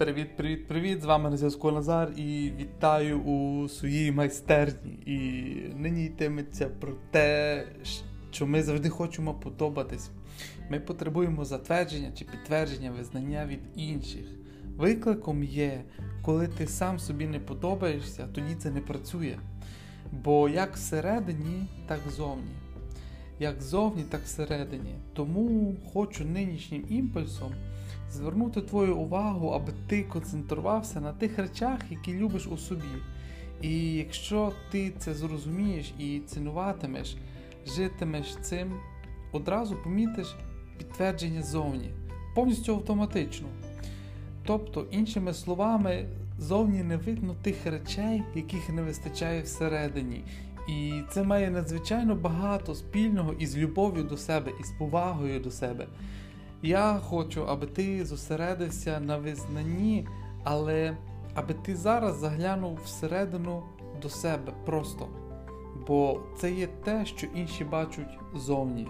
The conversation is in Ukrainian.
Привіт, привіт, привіт! З вами на зв'язку Назар і вітаю у своїй майстерні. І нині йтиметься про те, що ми завжди хочемо подобатись. Ми потребуємо затвердження чи підтвердження визнання від інших. Викликом є, коли ти сам собі не подобаєшся, тоді це не працює. Бо як всередині, так зовні. Як зовні, так всередині. Тому хочу нинішнім імпульсом звернути твою увагу, аби ти концентрувався на тих речах, які любиш у собі. І якщо ти це зрозумієш і цінуватимеш, житимеш цим, одразу помітиш підтвердження зовні, повністю автоматично. Тобто, іншими словами, зовні не видно тих речей, яких не вистачає всередині. І це має надзвичайно багато спільного із любов'ю до себе, і з повагою до себе. Я хочу, аби ти зосередився на визнанні, але аби ти зараз заглянув всередину до себе просто. Бо це є те, що інші бачать зовні.